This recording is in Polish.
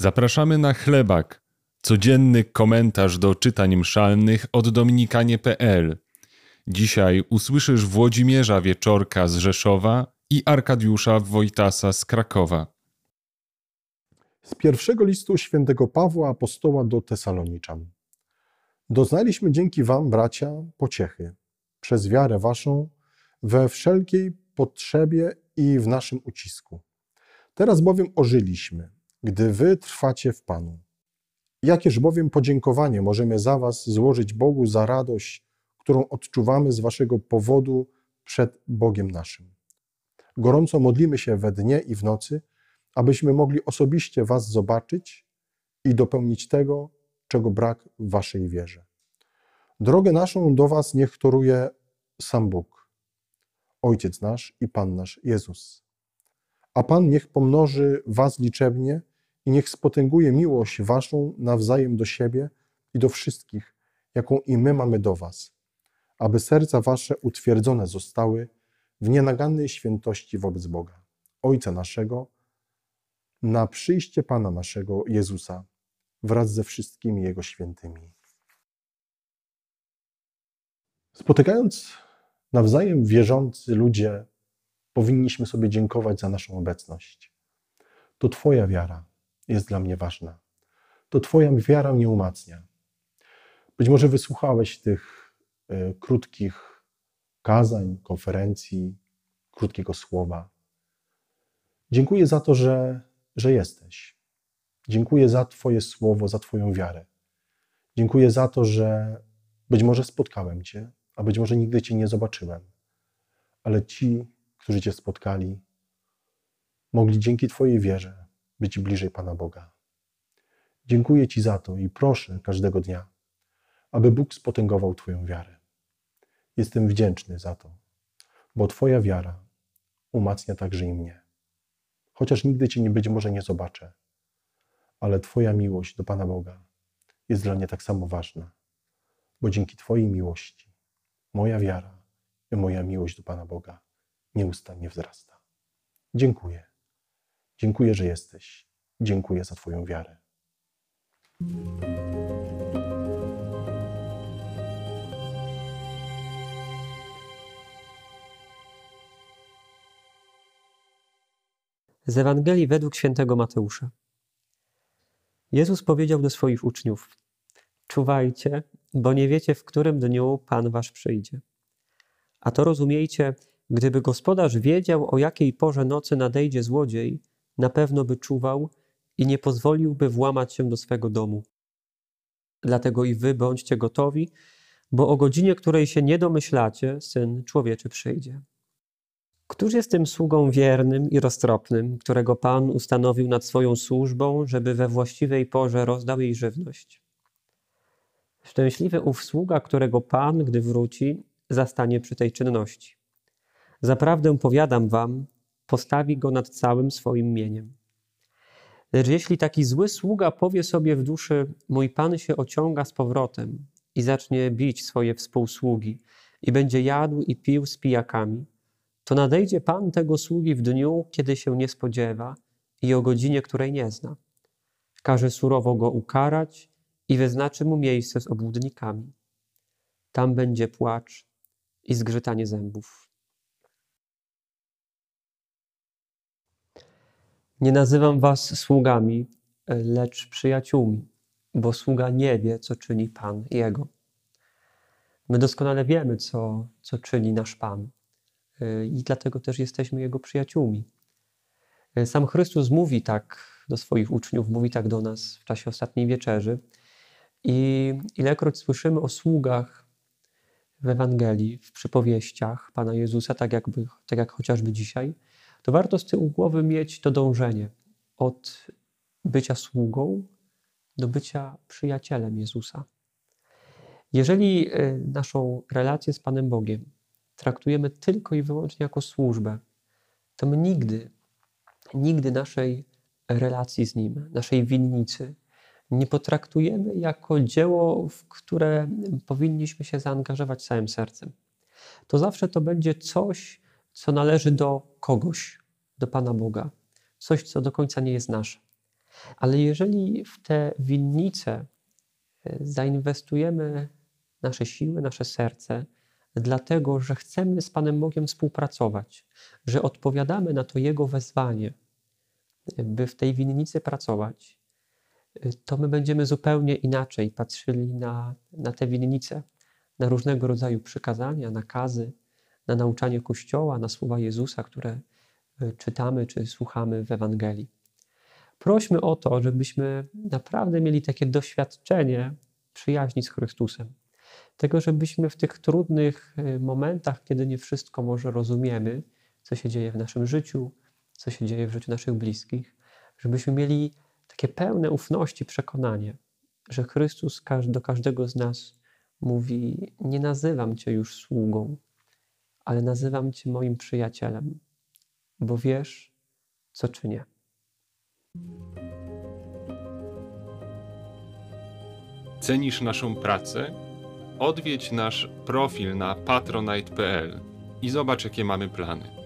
Zapraszamy na chlebak, codzienny komentarz do czytań mszalnych od dominikanie.pl. Dzisiaj usłyszysz Włodzimierza Wieczorka z Rzeszowa i Arkadiusza Wojtasa z Krakowa. Z pierwszego listu świętego Pawła apostoła do Tesaloniczan. Doznaliśmy dzięki wam, bracia, pociechy przez wiarę waszą we wszelkiej potrzebie i w naszym ucisku. Teraz bowiem ożyliśmy, gdy wy trwacie w Panu. Jakież bowiem podziękowanie możemy za was złożyć Bogu za radość, którą odczuwamy z waszego powodu przed Bogiem naszym. Gorąco modlimy się we dnie i w nocy, abyśmy mogli osobiście was zobaczyć i dopełnić tego, czego brak w waszej wierze. Drogę naszą do was niech toruje sam Bóg, Ojciec nasz i Pan nasz Jezus. A Pan niech pomnoży was liczebnie i niech spotęguje miłość waszą nawzajem do siebie i do wszystkich, jaką i my mamy do was, aby serca wasze utwierdzone zostały w nienagannej świętości wobec Boga, Ojca naszego, na przyjście Pana naszego Jezusa wraz ze wszystkimi Jego świętymi. Spotykając nawzajem wierzący ludzie, powinniśmy sobie dziękować za naszą obecność. To Twoja wiara jest dla mnie ważna. To Twoja wiara mnie umacnia. Być może wysłuchałeś tych y, krótkich kazań, konferencji, krótkiego słowa. Dziękuję za to, że, że jesteś. Dziękuję za Twoje słowo, za Twoją wiarę. Dziękuję za to, że być może spotkałem Cię, a być może nigdy Cię nie zobaczyłem, ale ci, którzy Cię spotkali, mogli dzięki Twojej wierze być bliżej Pana Boga. Dziękuję Ci za to i proszę każdego dnia, aby Bóg spotęgował Twoją wiarę. Jestem wdzięczny za to, bo Twoja wiara umacnia także i mnie. Chociaż nigdy Cię nie być może nie zobaczę, ale Twoja miłość do Pana Boga jest dla mnie tak samo ważna, bo dzięki Twojej miłości moja wiara i moja miłość do Pana Boga nieustannie wzrasta. Dziękuję. Dziękuję, że jesteś. Dziękuję za Twoją wiarę. Z Ewangelii według świętego Mateusza. Jezus powiedział do swoich uczniów: Czuwajcie, bo nie wiecie, w którym dniu Pan wasz przyjdzie. A to rozumiejcie, gdyby gospodarz wiedział, o jakiej porze nocy nadejdzie złodziej, na pewno by czuwał i nie pozwoliłby włamać się do swego domu. Dlatego i wy bądźcie gotowi, bo o godzinie, której się nie domyślacie, syn człowieczy przyjdzie. Któż jest tym sługą wiernym i roztropnym, którego Pan ustanowił nad swoją służbą, żeby we właściwej porze rozdał jej żywność? Szczęśliwy ów sługa, którego Pan, gdy wróci, zastanie przy tej czynności. Zaprawdę powiadam wam, postawi go nad całym swoim mieniem. Lecz jeśli taki zły sługa powie sobie w duszy, mój Pan się ociąga z powrotem i zacznie bić swoje współsługi i będzie jadł i pił z pijakami, to nadejdzie Pan tego sługi w dniu, kiedy się nie spodziewa i o godzinie, której nie zna. Każe surowo go ukarać i wyznaczy mu miejsce z obłudnikami. Tam będzie płacz i zgrzytanie zębów. Nie nazywam was sługami, lecz przyjaciółmi, bo sługa nie wie, co czyni Pan Jego. My doskonale wiemy, co, co czyni nasz Pan i dlatego też jesteśmy Jego przyjaciółmi. Sam Chrystus mówi tak do swoich uczniów, mówi tak do nas w czasie ostatniej wieczerzy, i ilekroć słyszymy o sługach w Ewangelii, w przypowieściach Pana Jezusa, tak, jakby, tak jak chociażby dzisiaj, to warto z tyłu głowy mieć to dążenie od bycia sługą do bycia przyjacielem Jezusa. Jeżeli e, naszą relację z Panem Bogiem traktujemy tylko i wyłącznie jako służbę, to my nigdy, nigdy naszej relacji z Nim, naszej winnicy, nie potraktujemy jako dzieło, w które powinniśmy się zaangażować całym sercem. To zawsze to będzie coś, co należy do kogoś, do Pana Boga, coś, co do końca nie jest nasze. Ale jeżeli w te winnice e, zainwestujemy nasze siły, nasze serce, dlatego że chcemy z Panem Bogiem współpracować, że odpowiadamy na to Jego wezwanie, by w tej winnicy pracować, to my będziemy zupełnie inaczej patrzyli na, na te winnice, na różnego rodzaju przykazania, nakazy, na nauczanie Kościoła, na słowa Jezusa, które y, czytamy czy słuchamy w Ewangelii. Prośmy o to, żebyśmy naprawdę mieli takie doświadczenie przyjaźni z Chrystusem. Tego, żebyśmy w tych trudnych y, momentach, kiedy nie wszystko może rozumiemy, co się dzieje w naszym życiu, co się dzieje w życiu naszych bliskich, żebyśmy mieli takie pełne ufności przekonanie, że Chrystus do każdego z nas mówi: Nie nazywam Cię już sługą, ale nazywam Cię moim przyjacielem, bo wiesz, co czynię. Cenisz naszą pracę? Odwiedź nasz profil na patronite.pl i zobacz, jakie mamy plany.